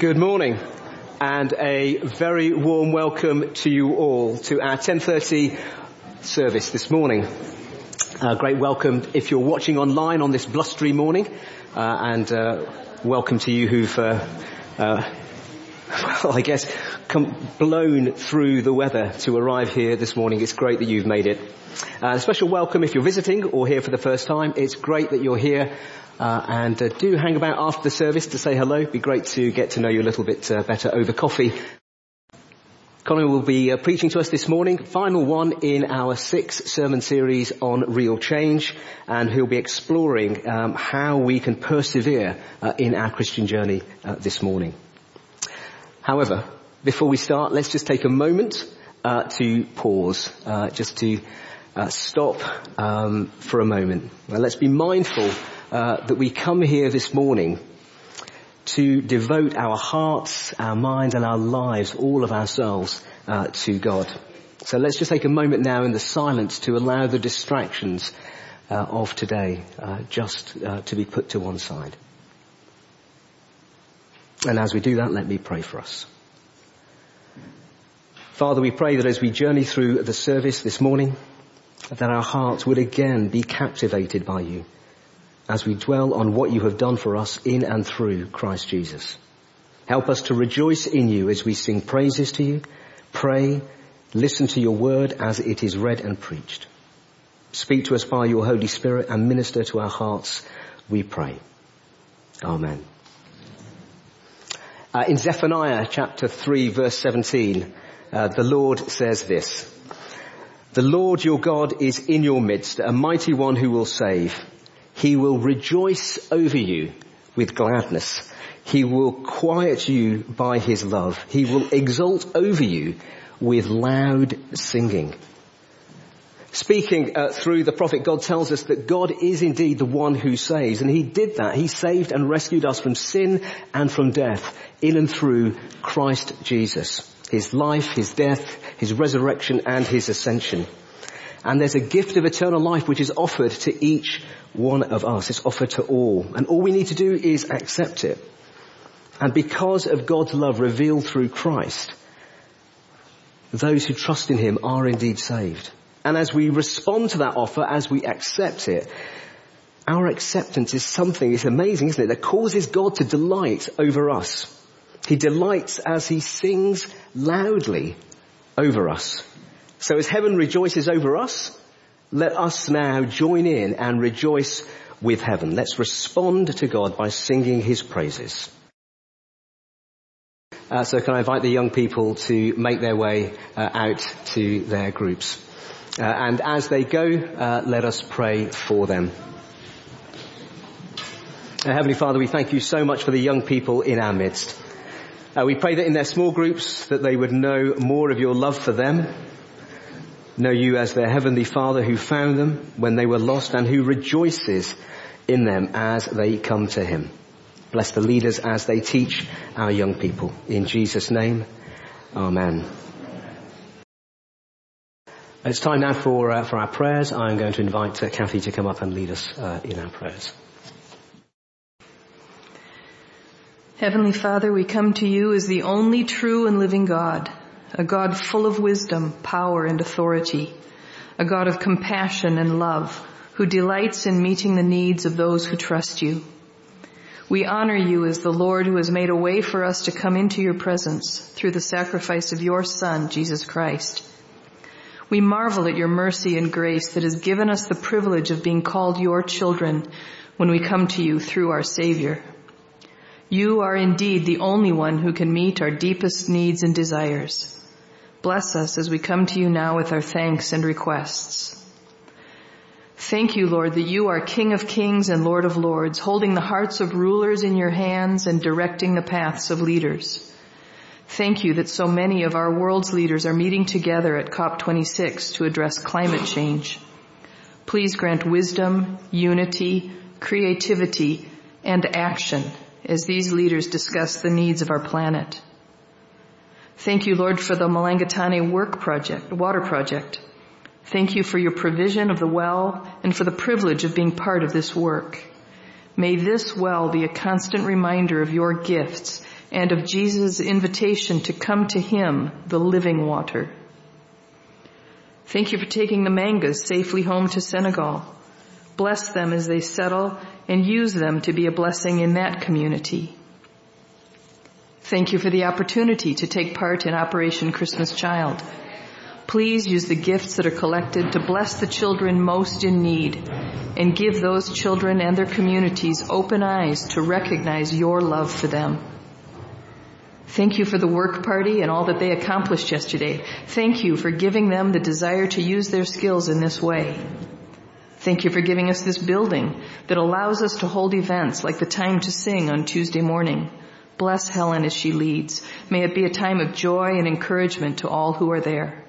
Good morning and a very warm welcome to you all to our 10.30 service this morning. A great welcome if you're watching online on this blustery morning uh, and uh, welcome to you who've uh, uh well, I guess, come blown through the weather to arrive here this morning. It's great that you've made it. Uh, a special welcome if you're visiting or here for the first time. It's great that you're here. Uh, and uh, do hang about after the service to say hello. It'd be great to get to know you a little bit uh, better over coffee. Colin will be uh, preaching to us this morning, final one in our six sermon series on real change, and he'll be exploring um, how we can persevere uh, in our Christian journey this morning. However, before we start, let's just take a moment uh, to pause, uh, just to uh, stop um, for a moment. Let's be mindful uh, that we come here this morning to devote our hearts, our minds, and our lives, all of ourselves, uh, to God. So let's just take a moment now in the silence to allow the distractions uh, of today just to be put to one side. And as we do that, let me pray for us. Father, we pray that as we journey through the service this morning, that our hearts would again be captivated by you as we dwell on what you have done for us in and through Christ Jesus. Help us to rejoice in you as we sing praises to you, pray, listen to your word as it is read and preached. Speak to us by your Holy Spirit and minister to our hearts, we pray. Amen. Uh, in Zephaniah chapter 3 verse 17, uh, the Lord says this, The Lord your God is in your midst, a mighty one who will save. He will rejoice over you with gladness. He will quiet you by his love. He will exult over you with loud singing. Speaking uh, through the prophet, God tells us that God is indeed the one who saves, and He did that. He saved and rescued us from sin and from death in and through Christ Jesus. His life, His death, His resurrection, and His ascension. And there's a gift of eternal life which is offered to each one of us. It's offered to all. And all we need to do is accept it. And because of God's love revealed through Christ, those who trust in Him are indeed saved. And as we respond to that offer, as we accept it, our acceptance is something, it's amazing, isn't it, that causes God to delight over us. He delights as he sings loudly over us. So as heaven rejoices over us, let us now join in and rejoice with heaven. Let's respond to God by singing his praises. Uh, so can I invite the young people to make their way uh, out to their groups? Uh, and as they go, uh, let us pray for them. Uh, Heavenly Father, we thank you so much for the young people in our midst. Uh, we pray that in their small groups that they would know more of your love for them, know you as their heavenly Father who found them when they were lost and who rejoices in them as they come to him. Bless the leaders as they teach our young people. In Jesus' name, Amen. It's time now for, uh, for our prayers. I'm going to invite uh, Kathy to come up and lead us uh, in our prayers. Heavenly Father, we come to you as the only true and living God, a God full of wisdom, power, and authority, a God of compassion and love, who delights in meeting the needs of those who trust you. We honor you as the Lord who has made a way for us to come into your presence through the sacrifice of your Son, Jesus Christ. We marvel at your mercy and grace that has given us the privilege of being called your children when we come to you through our Savior. You are indeed the only one who can meet our deepest needs and desires. Bless us as we come to you now with our thanks and requests. Thank you, Lord, that you are King of kings and Lord of lords, holding the hearts of rulers in your hands and directing the paths of leaders. Thank you that so many of our world's leaders are meeting together at COP26 to address climate change. Please grant wisdom, unity, creativity, and action as these leaders discuss the needs of our planet. Thank you, Lord, for the Malangatane work project, water project. Thank you for your provision of the well and for the privilege of being part of this work. May this well be a constant reminder of your gifts and of Jesus' invitation to come to him, the living water. Thank you for taking the mangas safely home to Senegal. Bless them as they settle and use them to be a blessing in that community. Thank you for the opportunity to take part in Operation Christmas Child. Please use the gifts that are collected to bless the children most in need and give those children and their communities open eyes to recognize your love for them. Thank you for the work party and all that they accomplished yesterday. Thank you for giving them the desire to use their skills in this way. Thank you for giving us this building that allows us to hold events like the time to sing on Tuesday morning. Bless Helen as she leads. May it be a time of joy and encouragement to all who are there.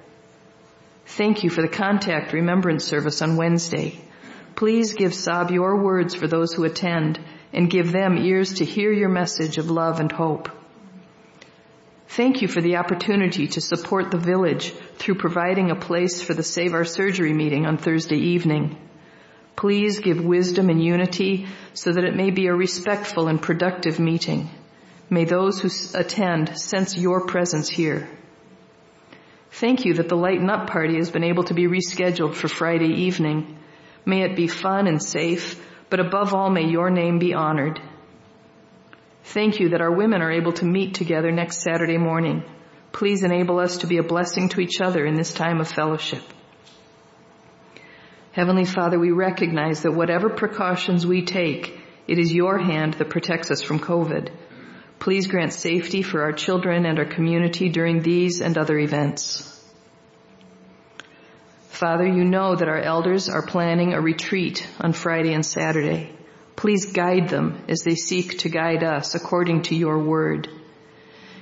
Thank you for the contact remembrance service on Wednesday. Please give Saab your words for those who attend and give them ears to hear your message of love and hope. Thank you for the opportunity to support the village through providing a place for the Save Our Surgery meeting on Thursday evening. Please give wisdom and unity so that it may be a respectful and productive meeting. May those who attend sense your presence here. Thank you that the Lighten Up party has been able to be rescheduled for Friday evening. May it be fun and safe, but above all may your name be honored. Thank you that our women are able to meet together next Saturday morning. Please enable us to be a blessing to each other in this time of fellowship. Heavenly Father, we recognize that whatever precautions we take, it is your hand that protects us from COVID. Please grant safety for our children and our community during these and other events. Father, you know that our elders are planning a retreat on Friday and Saturday. Please guide them as they seek to guide us according to your word.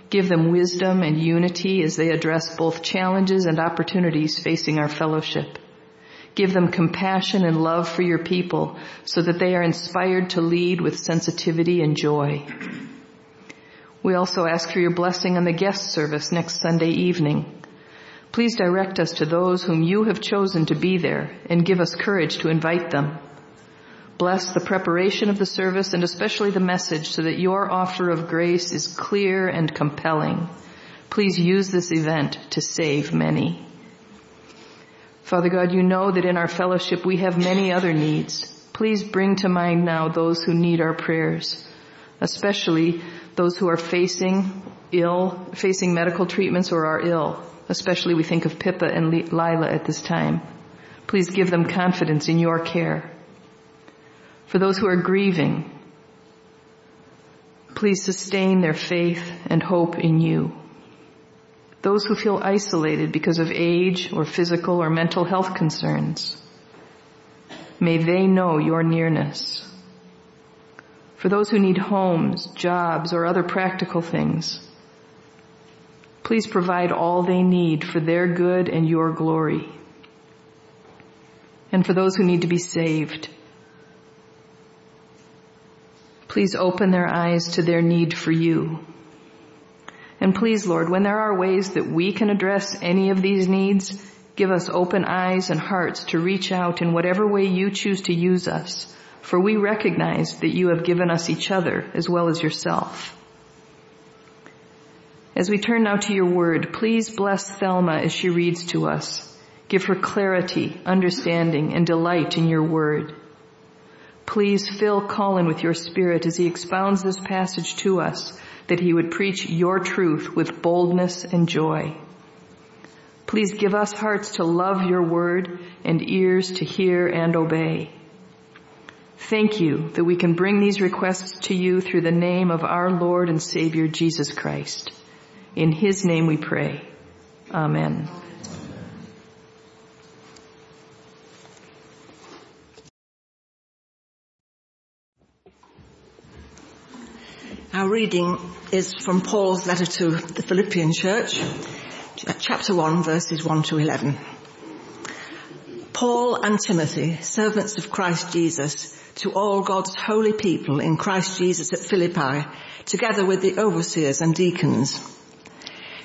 Give them wisdom and unity as they address both challenges and opportunities facing our fellowship. Give them compassion and love for your people so that they are inspired to lead with sensitivity and joy. We also ask for your blessing on the guest service next Sunday evening. Please direct us to those whom you have chosen to be there and give us courage to invite them. Bless the preparation of the service and especially the message so that your offer of grace is clear and compelling. Please use this event to save many. Father God, you know that in our fellowship we have many other needs. Please bring to mind now those who need our prayers, especially those who are facing ill, facing medical treatments or are ill. Especially we think of Pippa and Lila at this time. Please give them confidence in your care. For those who are grieving, please sustain their faith and hope in you. Those who feel isolated because of age or physical or mental health concerns, may they know your nearness. For those who need homes, jobs, or other practical things, please provide all they need for their good and your glory. And for those who need to be saved, please open their eyes to their need for you. And please, Lord, when there are ways that we can address any of these needs, give us open eyes and hearts to reach out in whatever way you choose to use us for we recognize that you have given us each other as well as yourself. As we turn now to your word, please bless Thelma as she reads to us. Give her clarity, understanding, and delight in your word. Please fill Colin with your spirit as he expounds this passage to us, that he would preach your truth with boldness and joy. Please give us hearts to love your word and ears to hear and obey. Thank you that we can bring these requests to you through the name of our Lord and Savior Jesus Christ. In His name we pray. Amen. Our reading is from Paul's letter to the Philippian church, chapter 1 verses 1 to 11. Paul and Timothy, servants of Christ Jesus, to all God's holy people in Christ Jesus at Philippi, together with the overseers and deacons.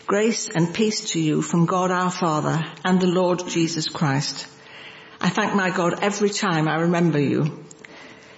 Grace and peace to you from God our Father and the Lord Jesus Christ. I thank my God every time I remember you.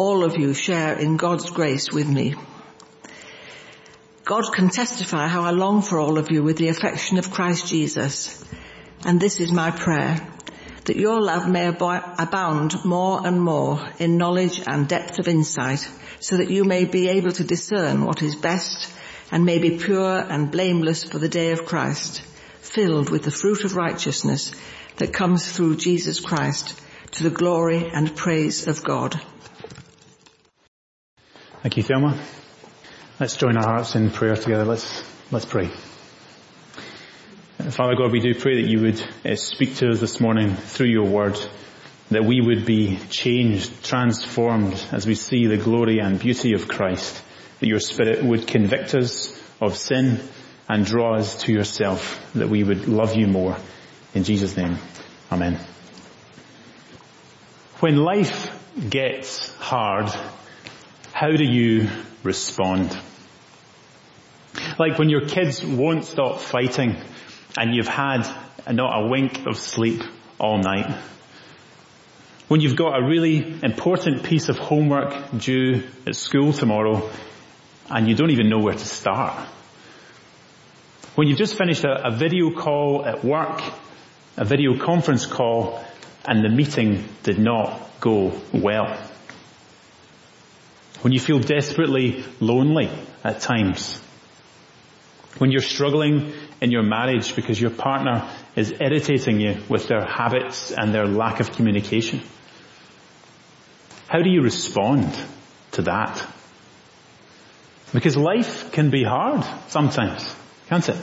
all of you share in God's grace with me. God can testify how I long for all of you with the affection of Christ Jesus. And this is my prayer, that your love may abound more and more in knowledge and depth of insight, so that you may be able to discern what is best and may be pure and blameless for the day of Christ, filled with the fruit of righteousness that comes through Jesus Christ to the glory and praise of God. Thank you, Thelma. Let's join our hearts in prayer together. Let's, let's pray. Father God, we do pray that you would uh, speak to us this morning through your word, that we would be changed, transformed as we see the glory and beauty of Christ, that your spirit would convict us of sin and draw us to yourself, that we would love you more. In Jesus' name, Amen. When life gets hard, how do you respond? Like when your kids won't stop fighting and you've had not a wink of sleep all night. When you've got a really important piece of homework due at school tomorrow and you don't even know where to start. When you've just finished a, a video call at work, a video conference call, and the meeting did not go well when you feel desperately lonely at times, when you're struggling in your marriage because your partner is irritating you with their habits and their lack of communication. How do you respond to that? Because life can be hard sometimes, can't it?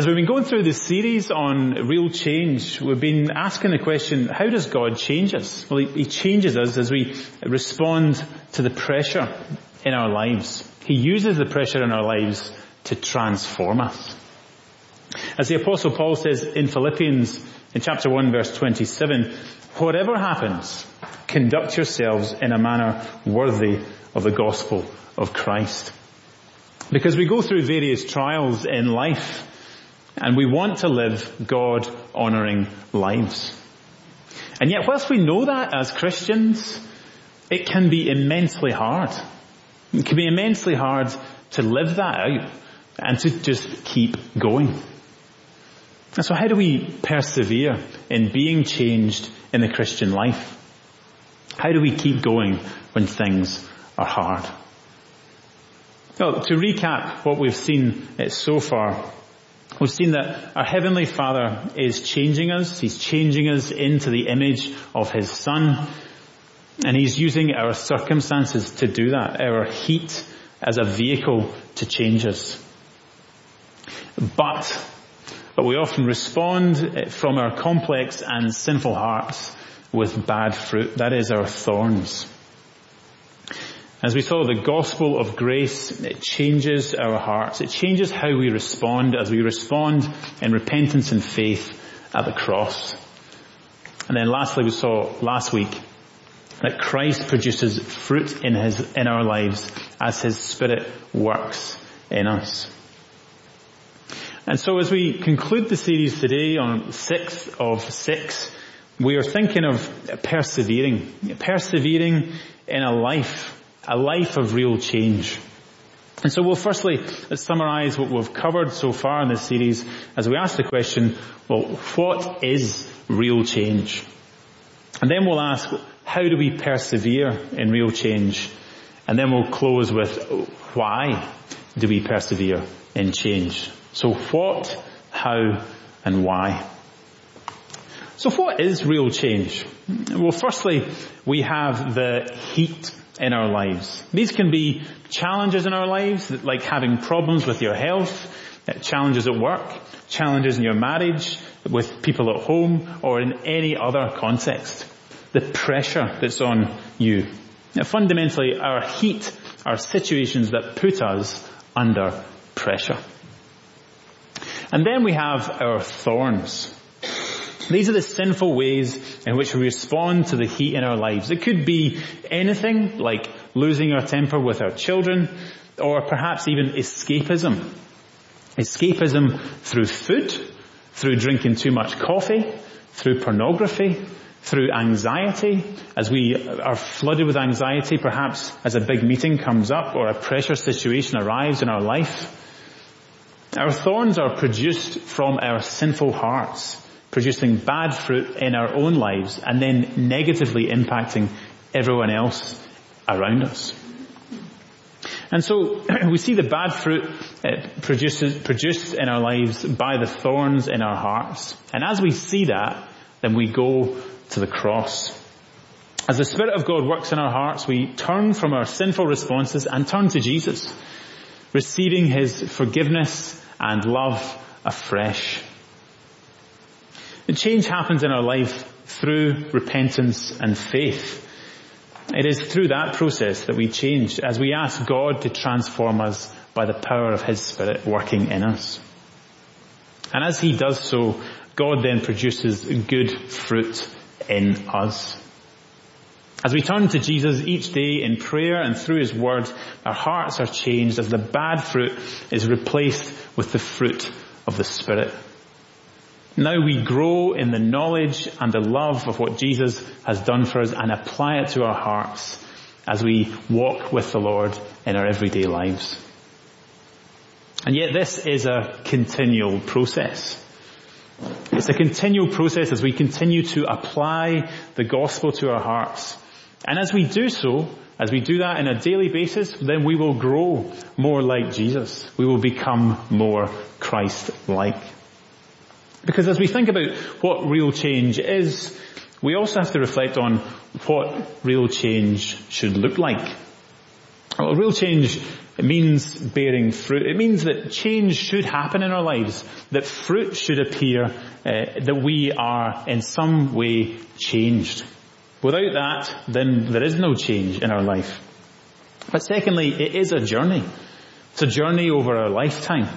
As we've been going through this series on real change, we've been asking the question, how does God change us? Well, He, changes us as we respond to the pressure in our lives. He uses the pressure in our lives to transform us. As the apostle Paul says in Philippians in chapter 1 verse 27, whatever happens, conduct yourselves in a manner worthy of the gospel of Christ. Because we go through various trials in life, and we want to live God honoring lives. And yet whilst we know that as Christians, it can be immensely hard. It can be immensely hard to live that out and to just keep going. And so how do we persevere in being changed in the Christian life? How do we keep going when things are hard? Well, to recap what we've seen eh, so far, We've seen that our Heavenly Father is changing us. He's changing us into the image of His Son. And He's using our circumstances to do that, our heat as a vehicle to change us. But, but we often respond from our complex and sinful hearts with bad fruit. That is our thorns. As we saw, the gospel of grace, it changes our hearts. It changes how we respond as we respond in repentance and faith at the cross. And then lastly, we saw last week that Christ produces fruit in his, in our lives as his spirit works in us. And so as we conclude the series today on sixth of six, we are thinking of persevering, persevering in a life a life of real change. And so we'll firstly let's summarize what we've covered so far in this series as we ask the question, well, what is real change? And then we'll ask, how do we persevere in real change? And then we'll close with, why do we persevere in change? So what, how, and why? So what is real change? Well, firstly, we have the heat in our lives. These can be challenges in our lives, like having problems with your health, challenges at work, challenges in your marriage, with people at home, or in any other context. The pressure that's on you. Now, fundamentally, our heat are situations that put us under pressure. And then we have our thorns. These are the sinful ways in which we respond to the heat in our lives. It could be anything like losing our temper with our children or perhaps even escapism. Escapism through food, through drinking too much coffee, through pornography, through anxiety, as we are flooded with anxiety, perhaps as a big meeting comes up or a pressure situation arrives in our life. Our thorns are produced from our sinful hearts producing bad fruit in our own lives and then negatively impacting everyone else around us. And so we see the bad fruit uh, produced, produced in our lives by the thorns in our hearts. And as we see that, then we go to the cross. As the Spirit of God works in our hearts, we turn from our sinful responses and turn to Jesus, receiving His forgiveness and love afresh. The change happens in our life through repentance and faith. It is through that process that we change as we ask God to transform us by the power of His Spirit working in us. And as He does so, God then produces good fruit in us. As we turn to Jesus each day in prayer and through His Word, our hearts are changed as the bad fruit is replaced with the fruit of the Spirit. Now we grow in the knowledge and the love of what Jesus has done for us and apply it to our hearts as we walk with the Lord in our everyday lives. And yet this is a continual process. It's a continual process as we continue to apply the gospel to our hearts. And as we do so, as we do that on a daily basis, then we will grow more like Jesus. We will become more Christ-like. Because as we think about what real change is, we also have to reflect on what real change should look like. Well, real change means bearing fruit. It means that change should happen in our lives, that fruit should appear, uh, that we are in some way changed. Without that, then there is no change in our life. But secondly, it is a journey. It's a journey over a lifetime.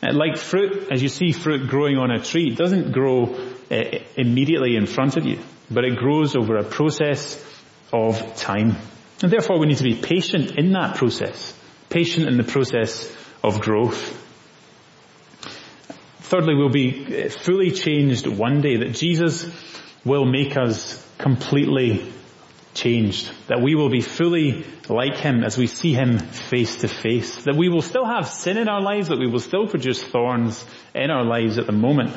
Uh, like fruit, as you see fruit growing on a tree, it doesn't grow uh, immediately in front of you, but it grows over a process of time. And therefore we need to be patient in that process, patient in the process of growth. Thirdly, we'll be uh, fully changed one day, that Jesus will make us completely changed. That we will be fully like Him as we see Him face to face. That we will still have sin in our lives, that we will still produce thorns in our lives at the moment.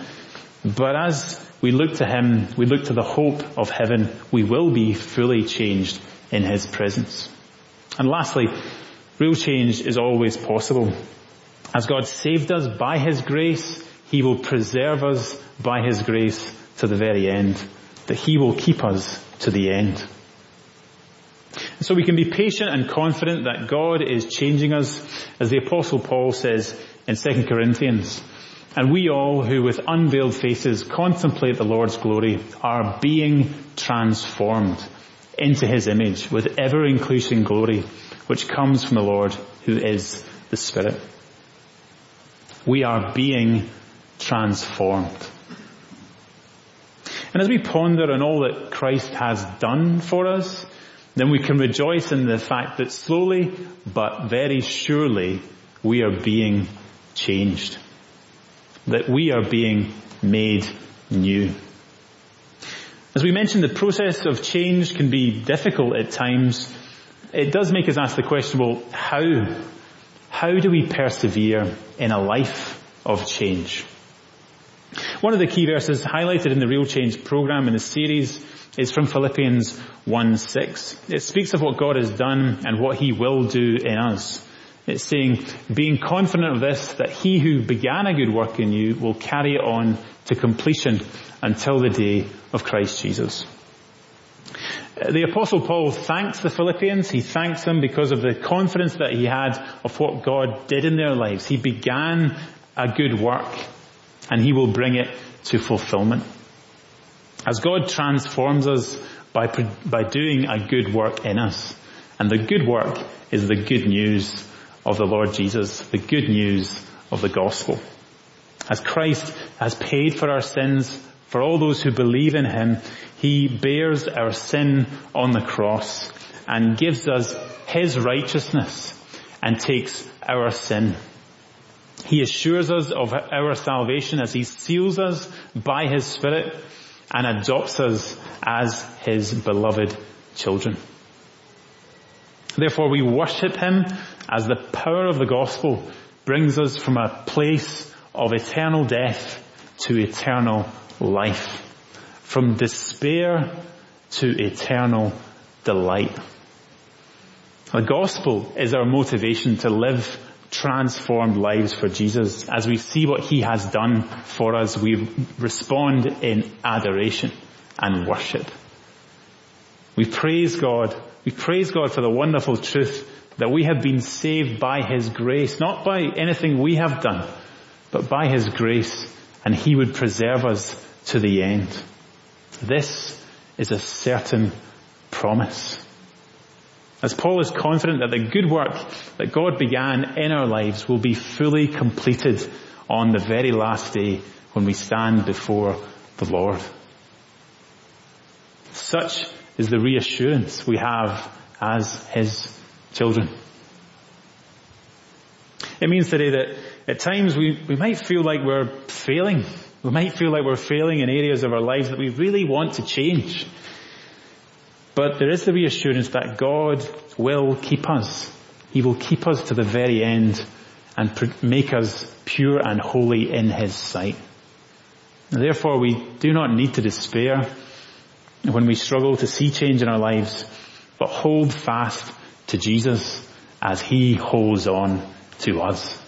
But as we look to Him, we look to the hope of heaven, we will be fully changed in His presence. And lastly, real change is always possible. As God saved us by His grace, He will preserve us by His grace to the very end. That He will keep us to the end. So we can be patient and confident that God is changing us, as the apostle Paul says in 2 Corinthians. And we all who with unveiled faces contemplate the Lord's glory are being transformed into his image with ever increasing glory, which comes from the Lord who is the Spirit. We are being transformed. And as we ponder on all that Christ has done for us, then we can rejoice in the fact that slowly but very surely we are being changed. That we are being made new. As we mentioned, the process of change can be difficult at times. It does make us ask the question, well, how? How do we persevere in a life of change? One of the key verses highlighted in the Real Change program in the series is from Philippians 1 6. It speaks of what God has done and what He will do in us. It's saying, being confident of this, that He who began a good work in you will carry it on to completion until the day of Christ Jesus. The apostle Paul thanks the Philippians. He thanks them because of the confidence that he had of what God did in their lives. He began a good work and he will bring it to fulfillment. As God transforms us by, by doing a good work in us, And the good work is the good news of the Lord Jesus, the good news of the gospel. As Christ has paid for our sins, for all those who believe in Him, He bears our sin on the cross and gives us His righteousness and takes our sin. He assures us of our salvation as He seals us by His Spirit and adopts us as His beloved children. Therefore we worship Him as the power of the gospel brings us from a place of eternal death to eternal life. From despair to eternal delight. The gospel is our motivation to live transformed lives for Jesus. As we see what he has done for us, we respond in adoration and worship. We praise God. We praise God for the wonderful truth that we have been saved by his grace, not by anything we have done, but by his grace, and he would preserve us to the end. This is a certain promise. As Paul is confident that the good work that God began in our lives will be fully completed on the very last day when we stand before the Lord. Such is the reassurance we have as His children. It means today that at times we, we might feel like we're failing. We might feel like we're failing in areas of our lives that we really want to change. But there is the reassurance that God will keep us. He will keep us to the very end and make us pure and holy in His sight. Therefore we do not need to despair when we struggle to see change in our lives, but hold fast to Jesus as He holds on to us.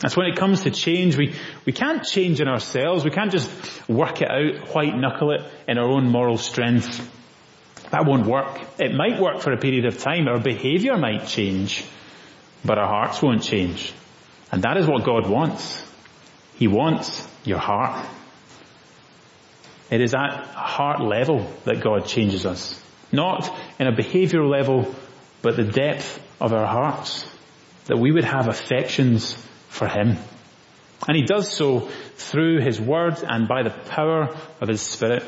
That's when it comes to change, we, we can't change in ourselves. We can't just work it out, white knuckle it in our own moral strength. That won't work. It might work for a period of time. Our behavior might change, but our hearts won't change. And that is what God wants. He wants your heart. It is at heart level that God changes us. Not in a behavioral level, but the depth of our hearts. That we would have affections for Him. And He does so through His Word and by the power of His Spirit.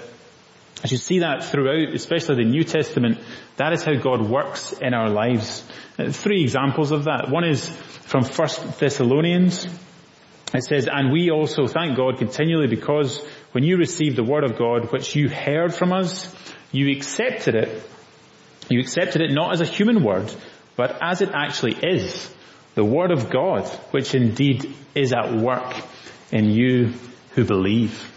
As you see that throughout, especially the New Testament, that is how God works in our lives. Uh, three examples of that. One is from 1 Thessalonians. It says, and we also thank God continually because when you received the word of God, which you heard from us, you accepted it. You accepted it not as a human word, but as it actually is. The word of God, which indeed is at work in you who believe.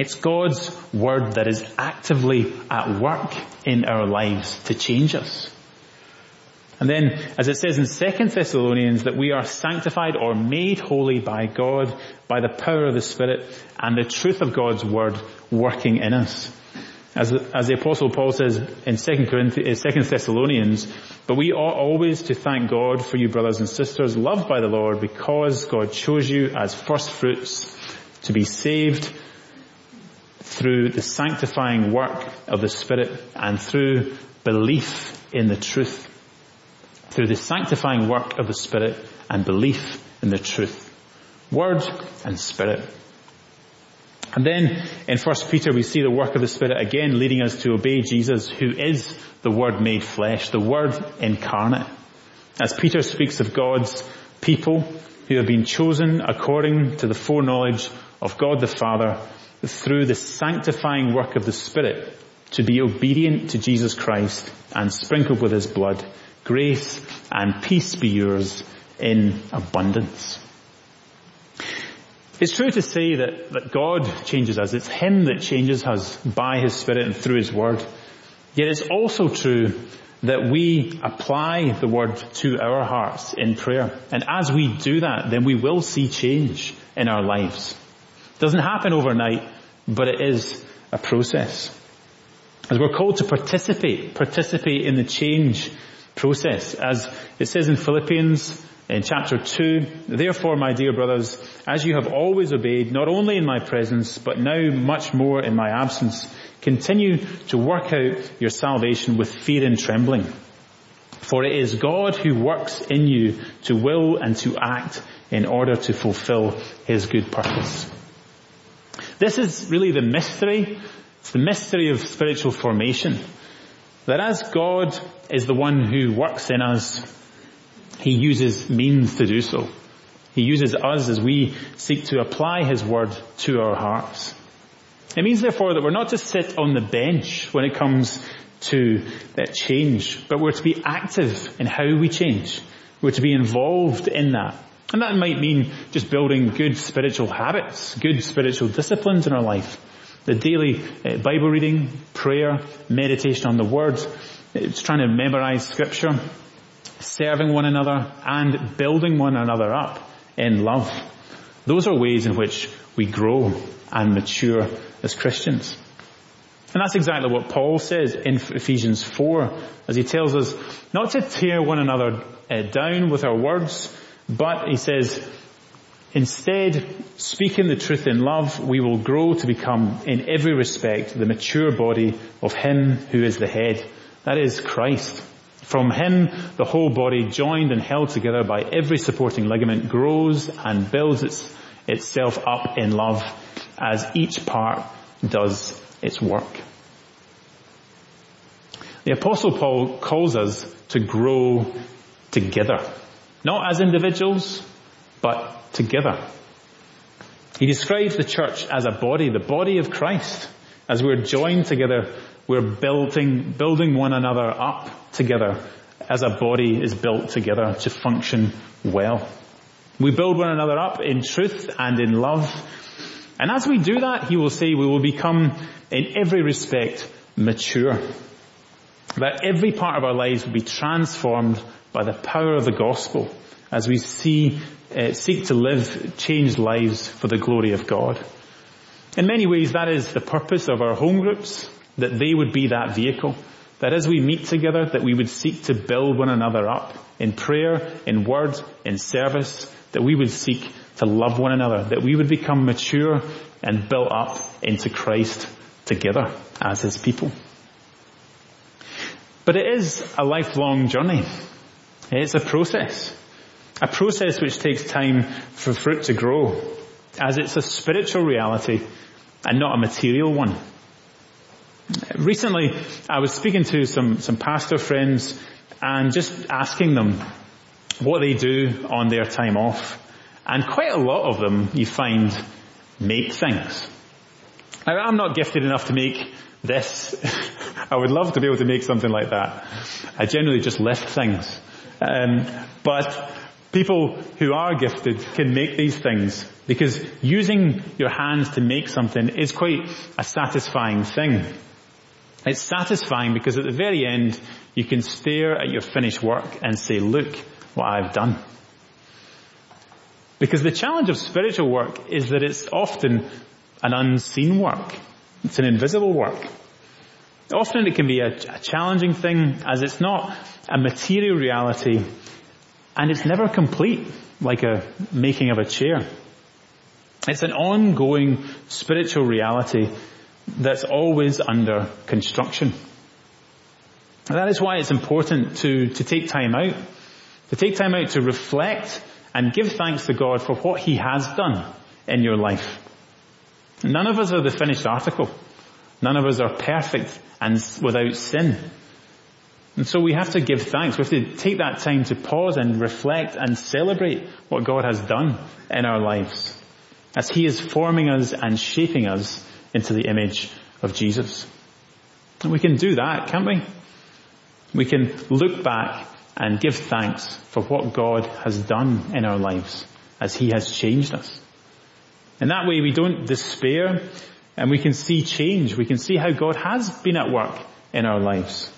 It's God's word that is actively at work in our lives to change us. And then, as it says in 2 Thessalonians, that we are sanctified or made holy by God by the power of the Spirit and the truth of God's word working in us. As, as the apostle Paul says in 2 Corinthians, eh, 2 Thessalonians, but we ought always to thank God for you brothers and sisters loved by the Lord because God chose you as first fruits to be saved through the sanctifying work of the Spirit and through belief in the truth. Through the sanctifying work of the Spirit and belief in the truth. Word and Spirit. And then in 1 Peter we see the work of the Spirit again leading us to obey Jesus who is the Word made flesh, the Word incarnate. As Peter speaks of God's people who have been chosen according to the foreknowledge of God the Father through the sanctifying work of the Spirit to be obedient to Jesus Christ and sprinkled with His blood, grace and peace be yours in abundance. It's true to say that, that God changes us. It's Him that changes us by His Spirit and through His Word. Yet it's also true that we apply the Word to our hearts in prayer. And as we do that, then we will see change in our lives. Doesn't happen overnight, but it is a process. As we're called to participate, participate in the change process. As it says in Philippians in chapter 2, Therefore, my dear brothers, as you have always obeyed, not only in my presence, but now much more in my absence, continue to work out your salvation with fear and trembling. For it is God who works in you to will and to act in order to fulfill his good purpose. This is really the mystery. It's the mystery of spiritual formation. That as God is the one who works in us, he uses means to do so. He uses us as we seek to apply His word to our hearts. It means therefore that we're not to sit on the bench when it comes to that change, but we're to be active in how we change. We're to be involved in that. And that might mean just building good spiritual habits, good spiritual disciplines in our life. The daily uh, Bible reading, prayer, meditation on the Word, it's trying to memorize scripture, serving one another and building one another up in love. Those are ways in which we grow and mature as Christians. And that's exactly what Paul says in Ephesians 4 as he tells us not to tear one another uh, down with our words, but he says, instead, speaking the truth in love, we will grow to become in every respect the mature body of him who is the head. That is Christ. From him, the whole body, joined and held together by every supporting ligament, grows and builds its, itself up in love as each part does its work. The apostle Paul calls us to grow together. Not as individuals, but together. He describes the church as a body, the body of Christ. As we're joined together we're building, building one another up together as a body is built together to function well. We build one another up in truth and in love. And as we do that, he will say we will become in every respect mature. That every part of our lives will be transformed by the power of the gospel as we see, uh, seek to live changed lives for the glory of God. In many ways that is the purpose of our home groups, that they would be that vehicle. That as we meet together, that we would seek to build one another up in prayer, in word, in service, that we would seek to love one another, that we would become mature and built up into Christ together as His people. But it is a lifelong journey. It's a process. A process which takes time for fruit to grow, as it's a spiritual reality and not a material one. Recently, I was speaking to some, some pastor friends and just asking them what they do on their time off. And quite a lot of them, you find, make things. I'm not gifted enough to make this. I would love to be able to make something like that. I generally just lift things. Um, but people who are gifted can make these things because using your hands to make something is quite a satisfying thing. It's satisfying because at the very end, you can stare at your finished work and say, look what I've done. Because the challenge of spiritual work is that it's often an unseen work. It's an invisible work. Often it can be a, a challenging thing as it's not a material reality and it's never complete like a making of a chair. It's an ongoing spiritual reality that's always under construction. That is why it's important to, to take time out, to take time out to reflect and give thanks to God for what He has done in your life. None of us are the finished article. None of us are perfect and without sin. And so we have to give thanks. We have to take that time to pause and reflect and celebrate what God has done in our lives as He is forming us and shaping us into the image of Jesus. And we can do that, can't we? We can look back and give thanks for what God has done in our lives as He has changed us. In that way we don't despair and we can see change. We can see how God has been at work in our lives.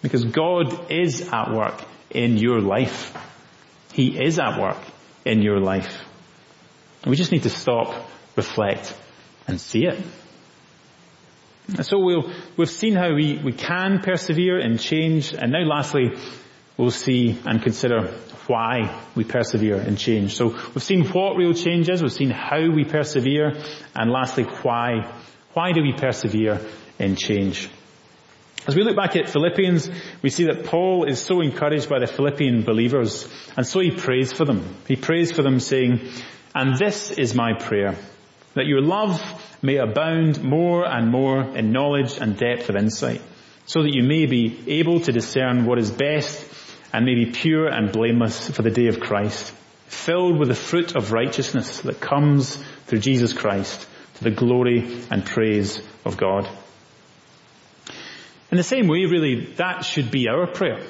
Because God is at work in your life. He is at work in your life. We just need to stop, reflect, and see it. So we'll, we've seen how we, we can persevere and change, and now lastly, we'll see and consider why we persevere in change. So we've seen what real change is, we've seen how we persevere, and lastly, why. Why do we persevere in change? As we look back at Philippians, we see that Paul is so encouraged by the Philippian believers, and so he prays for them. He prays for them saying, and this is my prayer, that your love may abound more and more in knowledge and depth of insight, so that you may be able to discern what is best and may be pure and blameless for the day of Christ, filled with the fruit of righteousness that comes through Jesus Christ to the glory and praise of God. In the same way, really, that should be our prayer.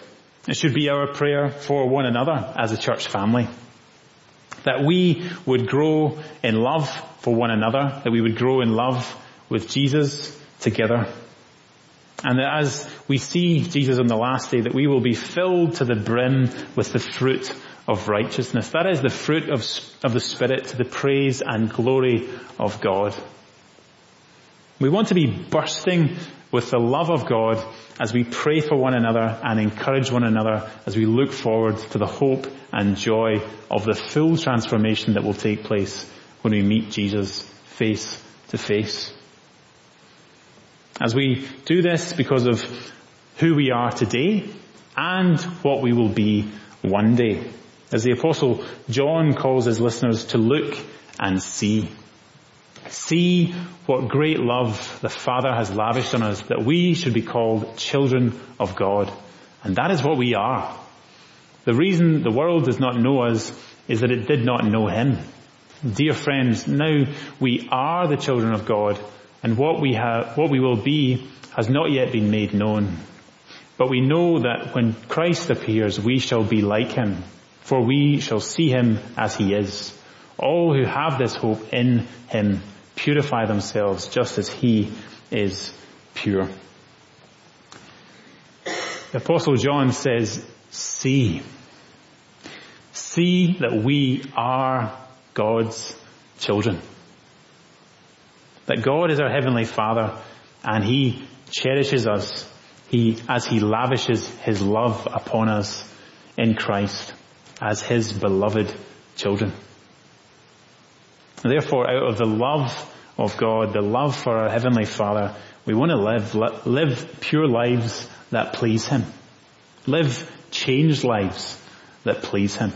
It should be our prayer for one another as a church family. That we would grow in love for one another, that we would grow in love with Jesus together. And that as we see Jesus on the last day, that we will be filled to the brim with the fruit of righteousness. That is the fruit of, of the Spirit to the praise and glory of God. We want to be bursting with the love of God as we pray for one another and encourage one another as we look forward to the hope and joy of the full transformation that will take place when we meet Jesus face to face. As we do this because of who we are today and what we will be one day. As the apostle John calls his listeners to look and see. See what great love the Father has lavished on us that we should be called children of God. And that is what we are. The reason the world does not know us is that it did not know Him. Dear friends, now we are the children of God and what we have, what we will be has not yet been made known. But we know that when Christ appears, we shall be like Him, for we shall see Him as He is. All who have this hope in Him purify themselves just as He is pure. The Apostle John says, see. See that we are God's children. That God is our Heavenly Father and He cherishes us he, as He lavishes His love upon us in Christ as His beloved children. Therefore, out of the love of God, the love for our Heavenly Father, we want to live, live pure lives that please Him. Live changed lives that please Him.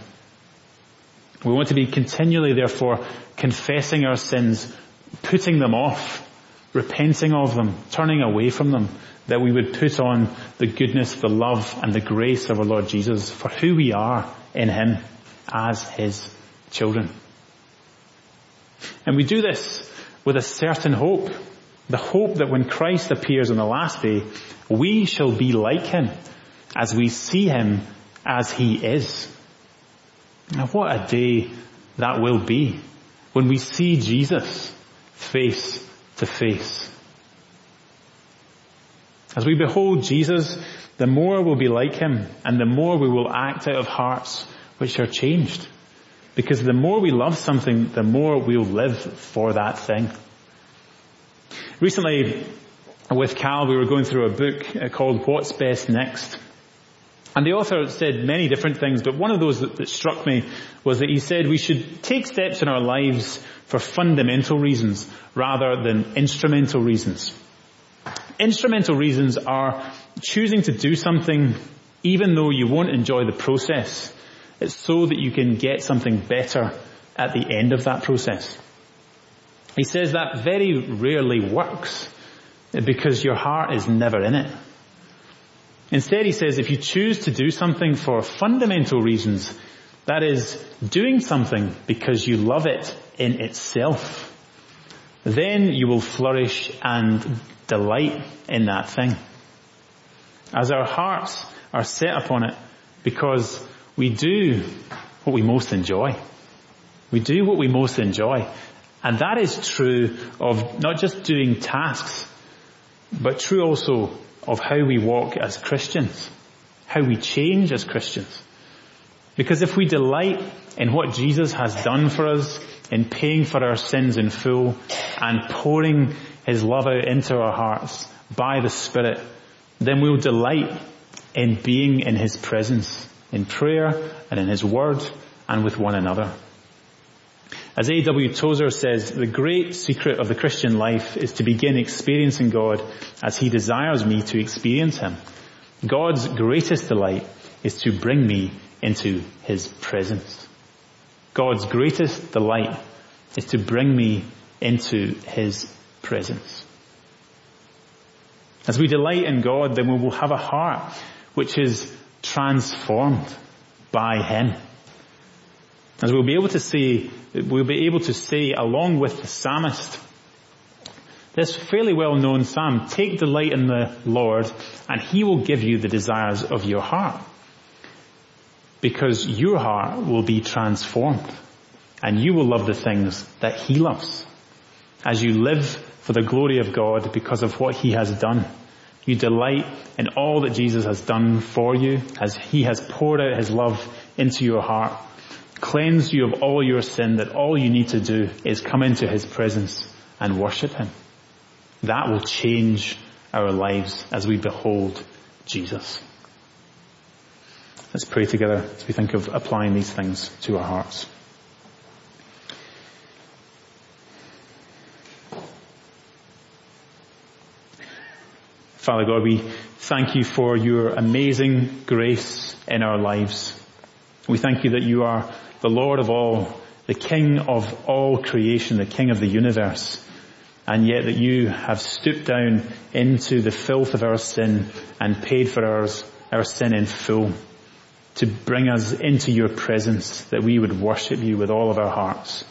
We want to be continually, therefore, confessing our sins, putting them off, repenting of them, turning away from them, that we would put on the goodness, the love, and the grace of our Lord Jesus for who we are in Him as His children. And we do this with a certain hope. The hope that when Christ appears on the last day, we shall be like Him as we see Him as He is. Now what a day that will be when we see Jesus face to face. As we behold Jesus, the more we'll be like Him and the more we will act out of hearts which are changed. Because the more we love something, the more we'll live for that thing. Recently, with Cal, we were going through a book uh, called What's Best Next. And the author said many different things, but one of those that, that, struck me was that he said we should take steps in our lives for fundamental reasons rather than instrumental reasons. Instrumental reasons are choosing to do something even though you won't enjoy the process it's so that you can get something better at the end of that process. He says that very rarely works because your heart is never in it. Instead, he says if you choose to do something for fundamental reasons, that is doing something because you love it in itself, then you will flourish and delight in that thing. As our hearts are set upon it because we do what we most enjoy. We do what we most enjoy. And that is true of not just doing tasks, but true also of how we walk as Christians, how we change as Christians. Because if we delight in what Jesus has done for us, in paying for our sins in full, and pouring His love out into our hearts by the Spirit, then we'll delight in being in His presence, in prayer and in His Word and with one another. As A.W. Tozer says, the great secret of the Christian life is to begin experiencing God as He desires me to experience Him. God's greatest delight is to bring me into His presence. God's greatest delight is to bring me into His presence. As we delight in God, then we will have a heart which is transformed by Him. As we'll be able to say, we'll be able to say along with the psalmist, this fairly well known psalm, take delight in the Lord and He will give you the desires of your heart. Because your heart will be transformed and you will love the things that He loves. As you live for the glory of God because of what He has done. You delight in all that Jesus has done for you as He has poured out His love into your heart, cleanse you of all your sin that all you need to do is come into His presence and worship Him. That will change our lives as we behold Jesus. Let's pray together as we think of applying these things to our hearts. Father God, we thank you for your amazing grace in our lives. We thank you that you are the Lord of all, the King of all creation, the King of the universe, and yet that you have stooped down into the filth of our sin and paid for ours, our sin in full to bring us into your presence, that we would worship you with all of our hearts.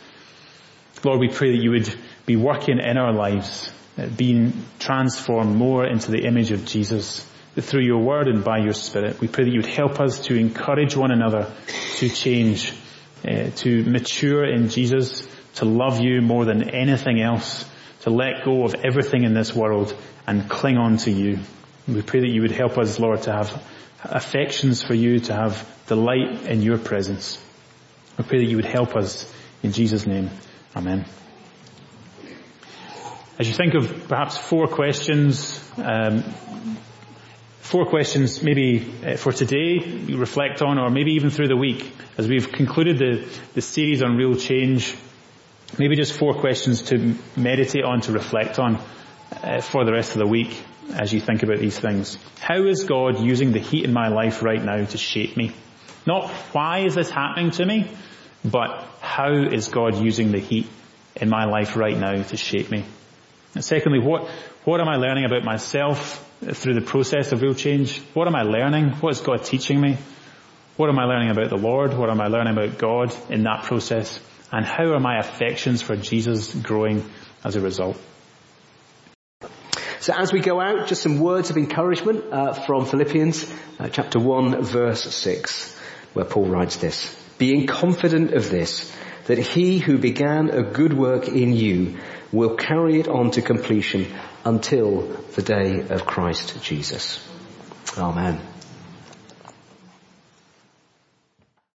Lord, we pray that you would be working in our lives being transformed more into the image of Jesus through your word and by your spirit. We pray that you would help us to encourage one another to change, uh, to mature in Jesus, to love you more than anything else, to let go of everything in this world and cling on to you. We pray that you would help us, Lord, to have affections for you, to have delight in your presence. We pray that you would help us in Jesus' name. Amen. As you think of perhaps four questions, um, four questions maybe uh, for today you reflect on or maybe even through the week as we've concluded the, the series on real change, maybe just four questions to meditate on, to reflect on uh, for the rest of the week as you think about these things. How is God using the heat in my life right now to shape me? Not why is this happening to me, but how is God using the heat in my life right now to shape me? And secondly, what, what am I learning about myself through the process of real change? What am I learning? What is God teaching me? What am I learning about the Lord? What am I learning about God in that process? And how are my affections for Jesus growing as a result? So as we go out, just some words of encouragement uh, from Philippians uh, chapter 1 verse 6, where Paul writes this, being confident of this, that he who began a good work in you will carry it on to completion until the day of Christ Jesus. Amen.